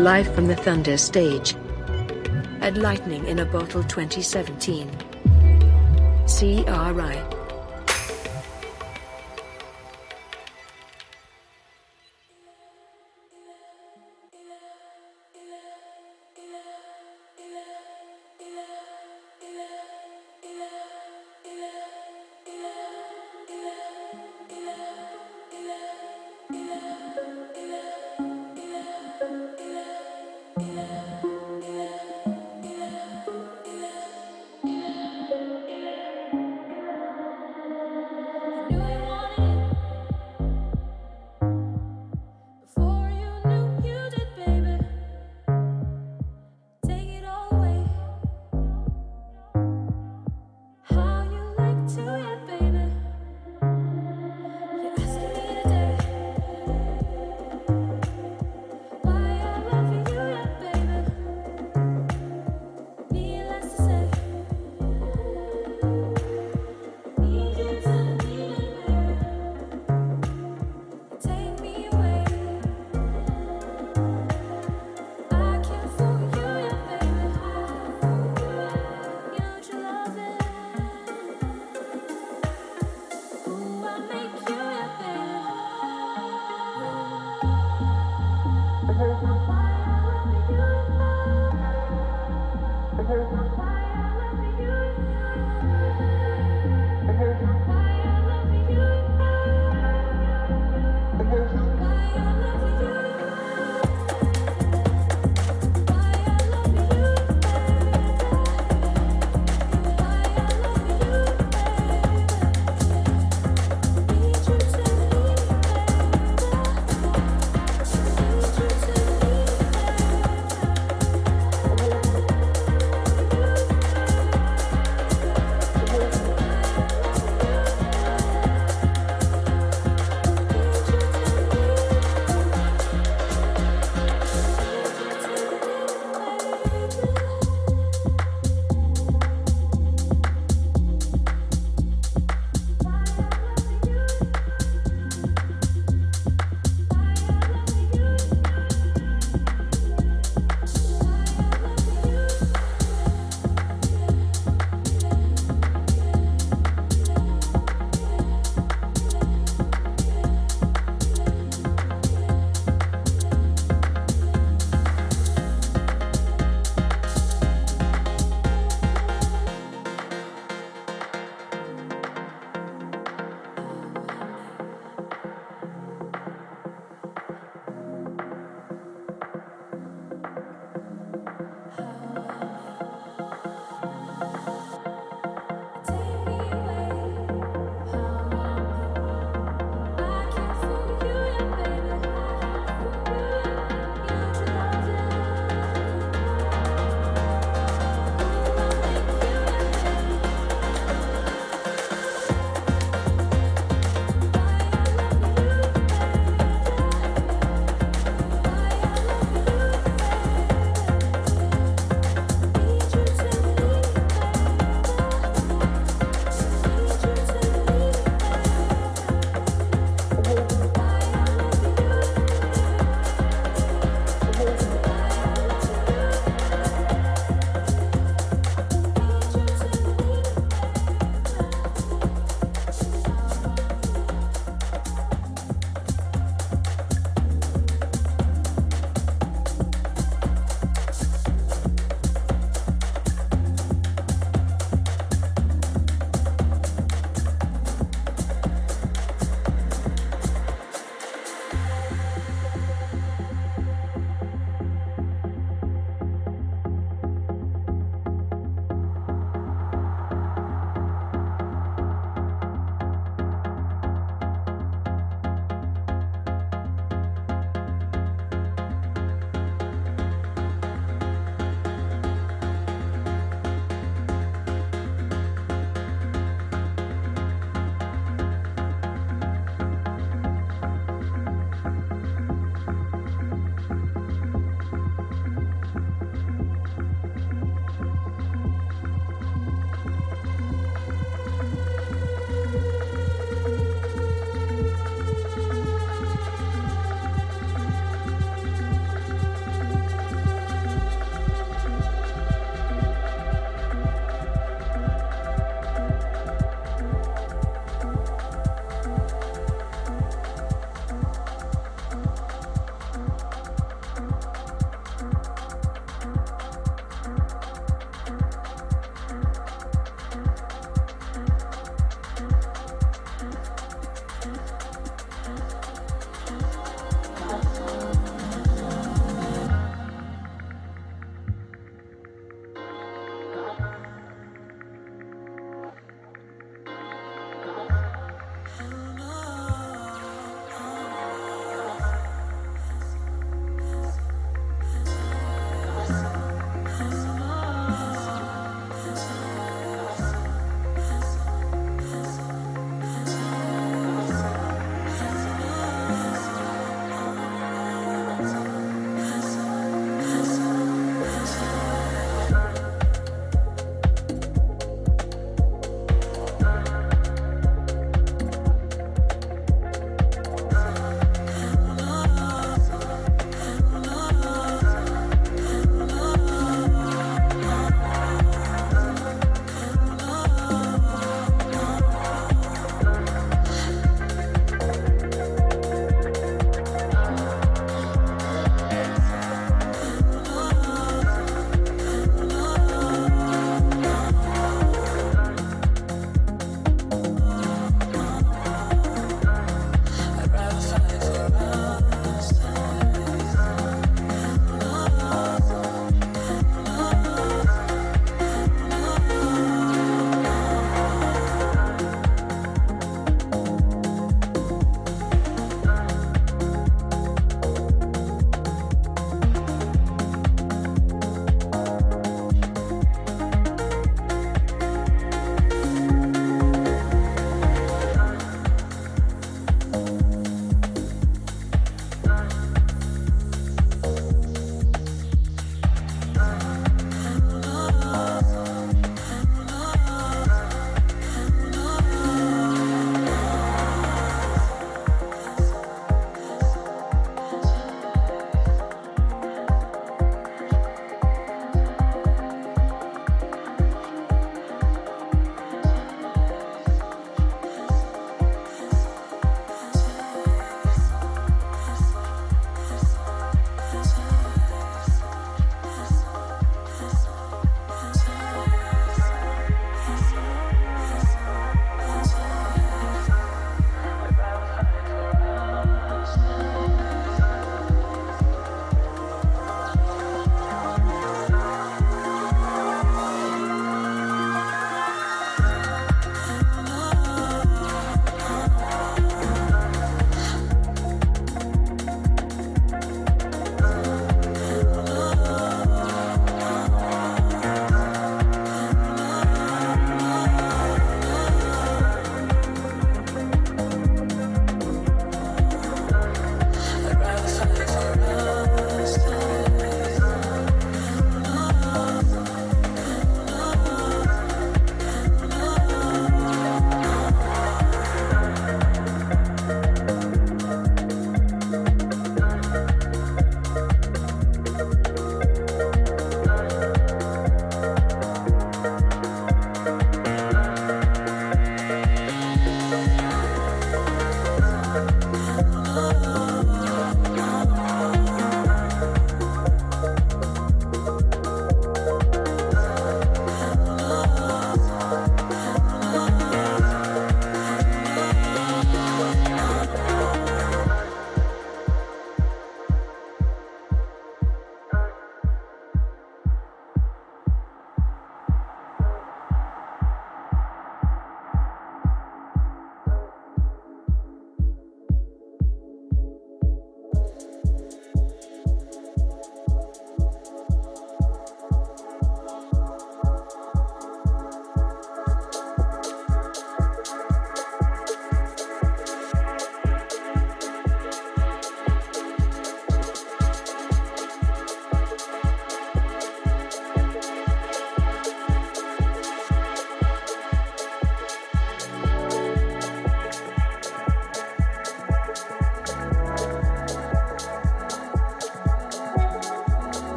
Live from the Thunder stage. At Lightning in a Bottle 2017. CRI.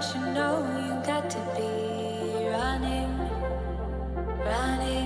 Don't you know you got to be running, running?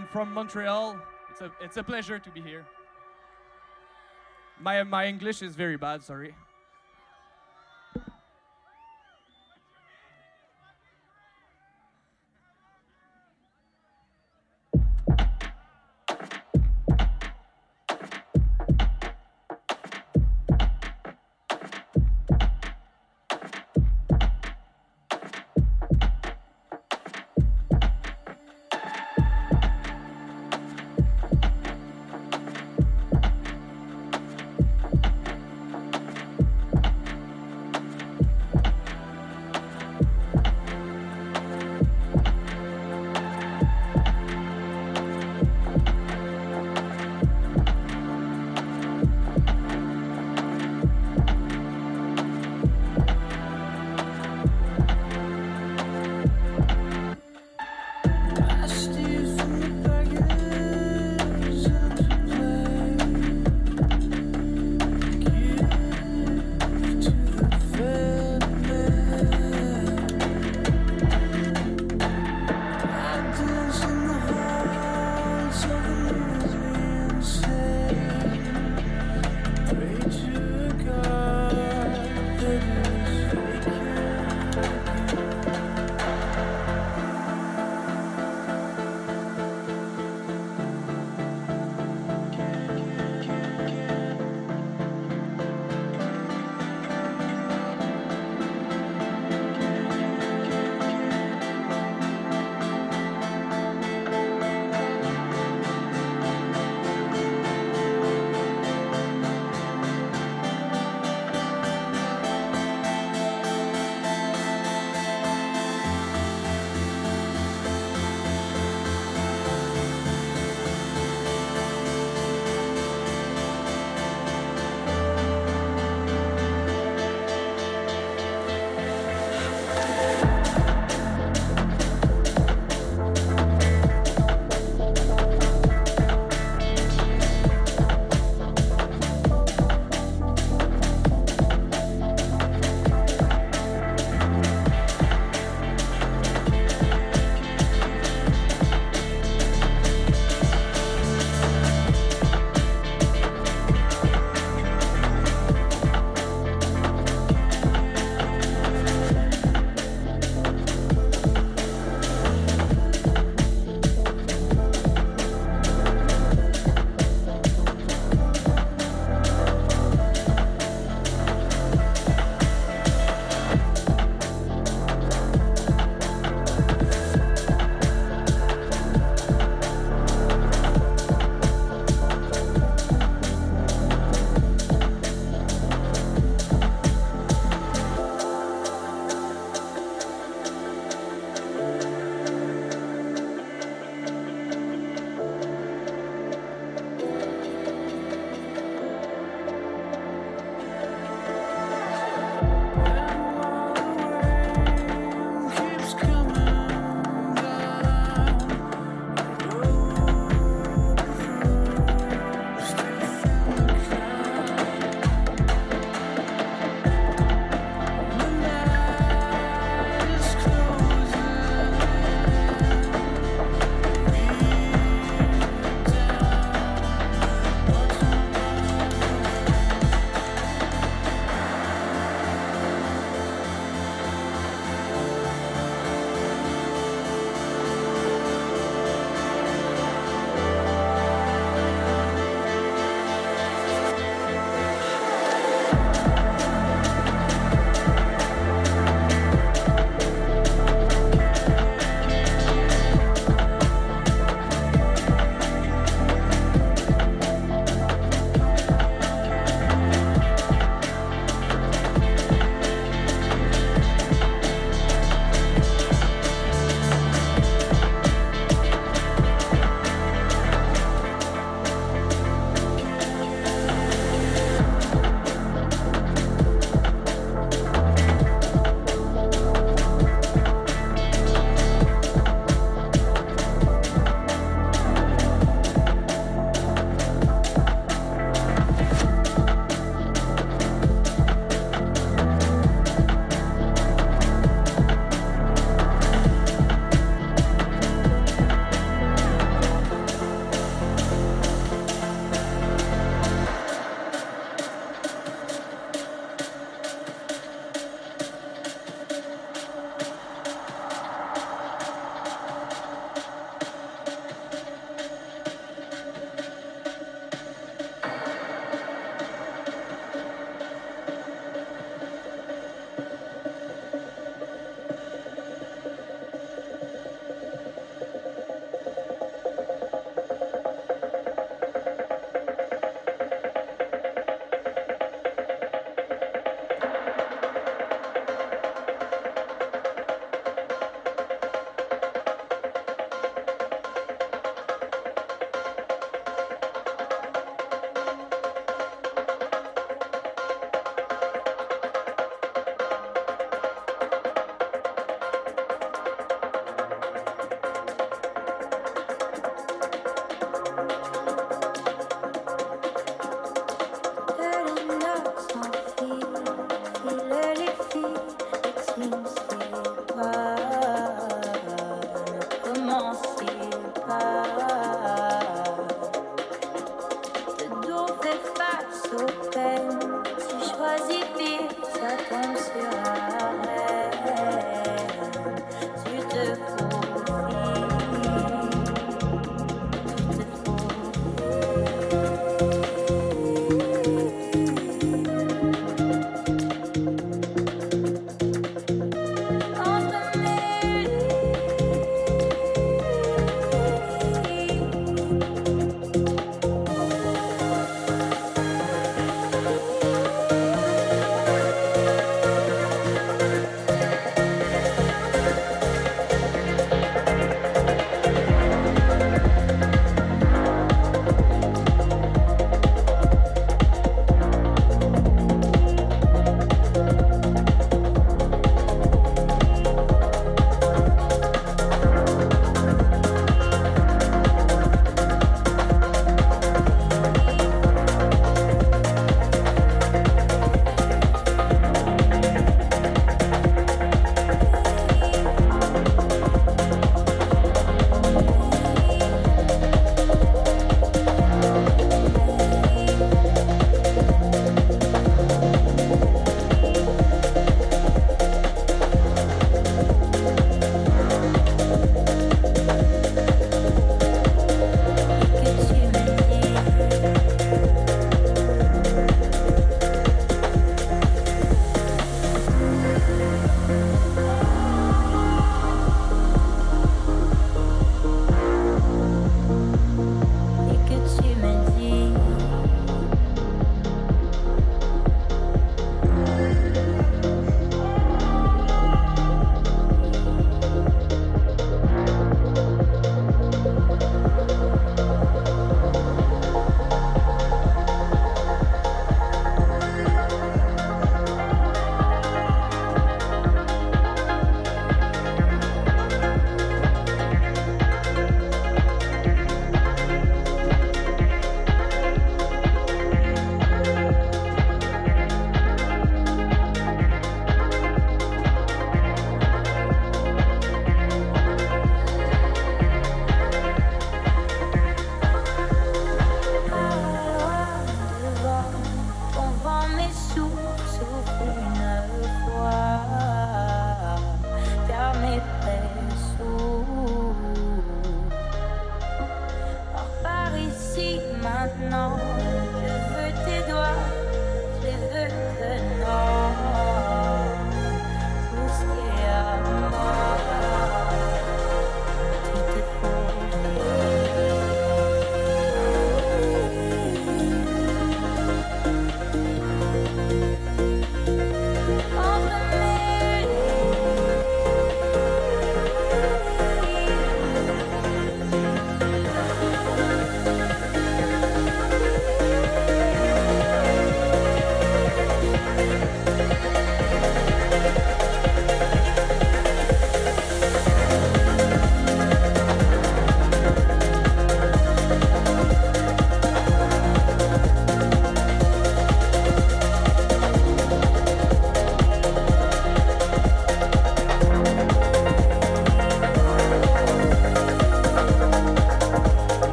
I'm from Montreal. It's a, it's a pleasure to be here. My, my English is very bad, sorry.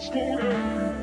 school.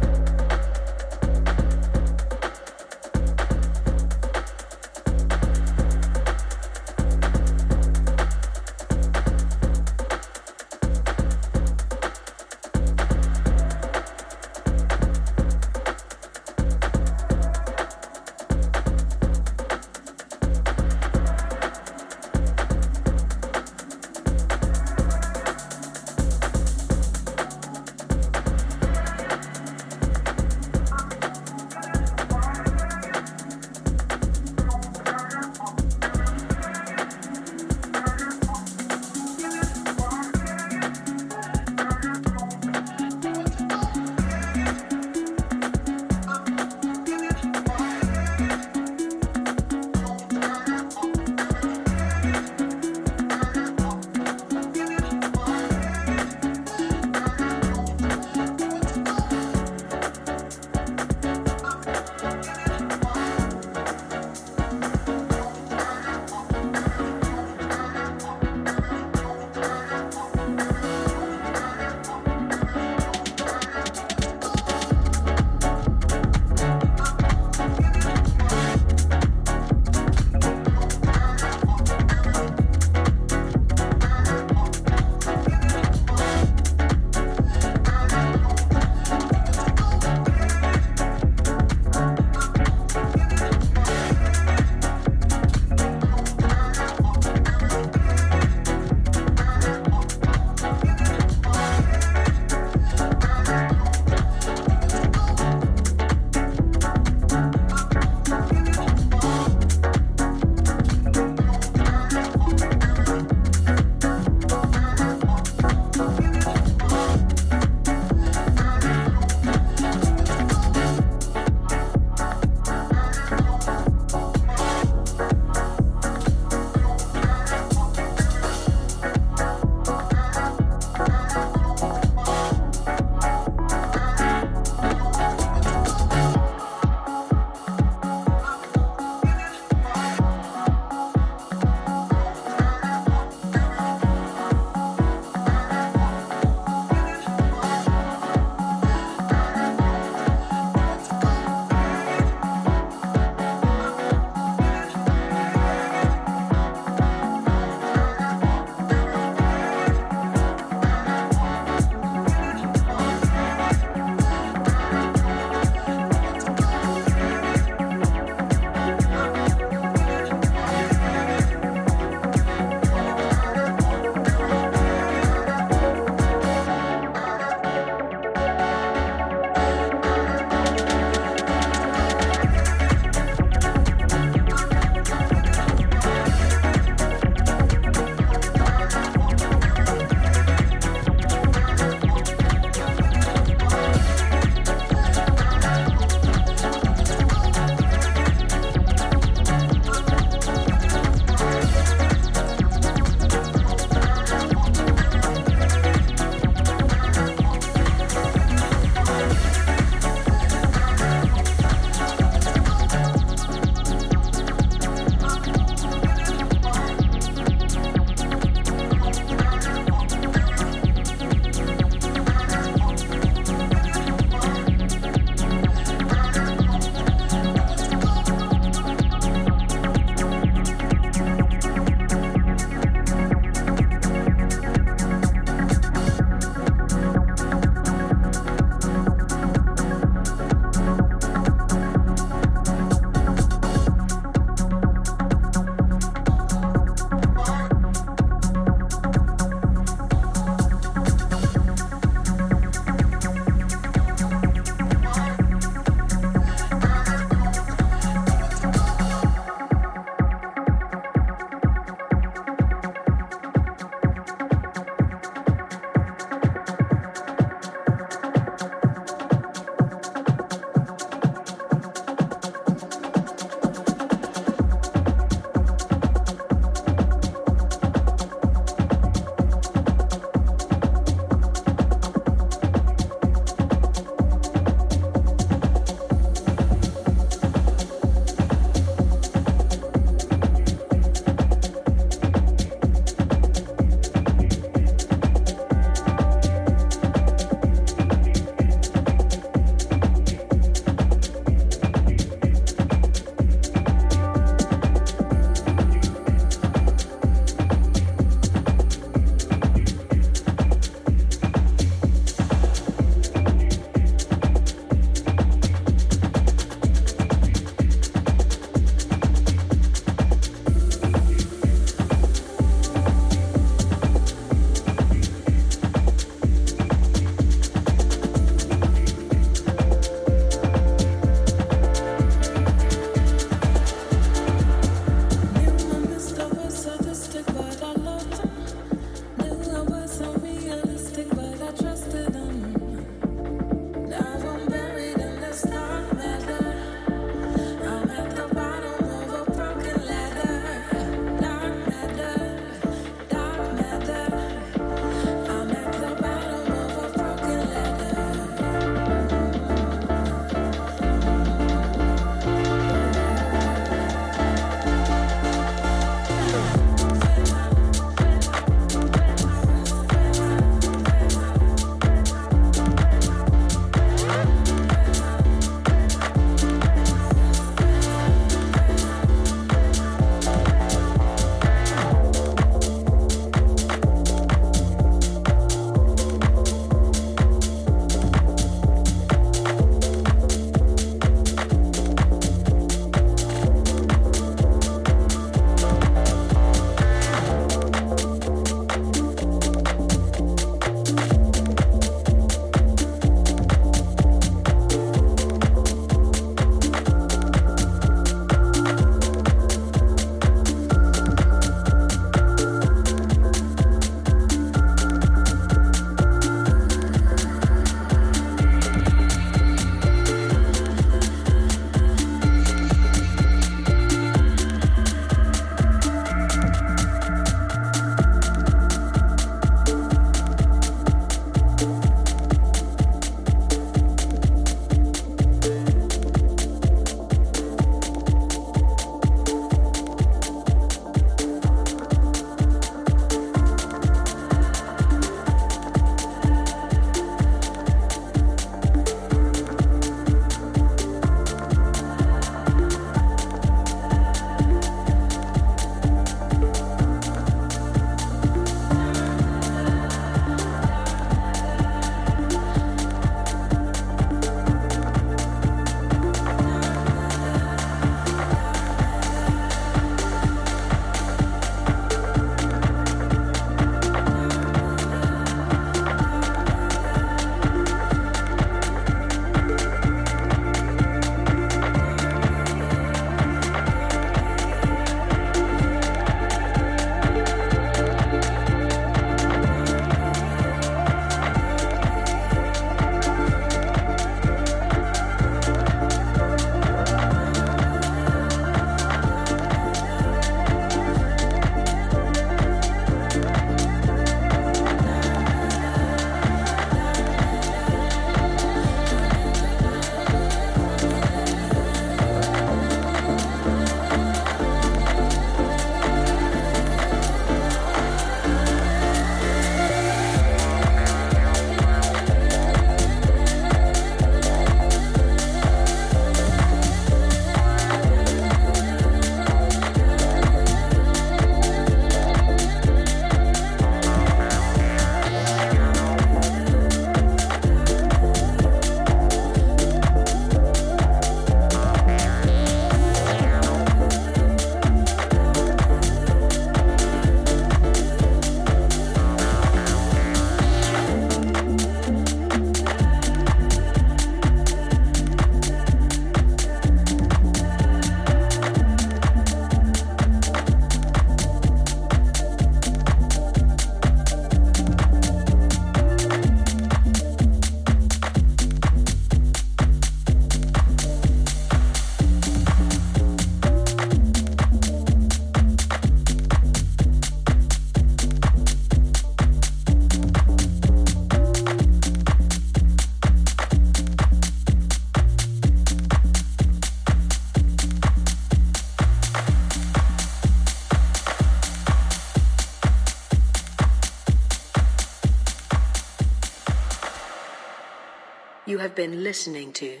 Have been listening to.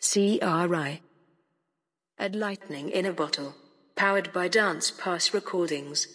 CRI At Lightning in a Bottle, powered by Dance Pass Recordings.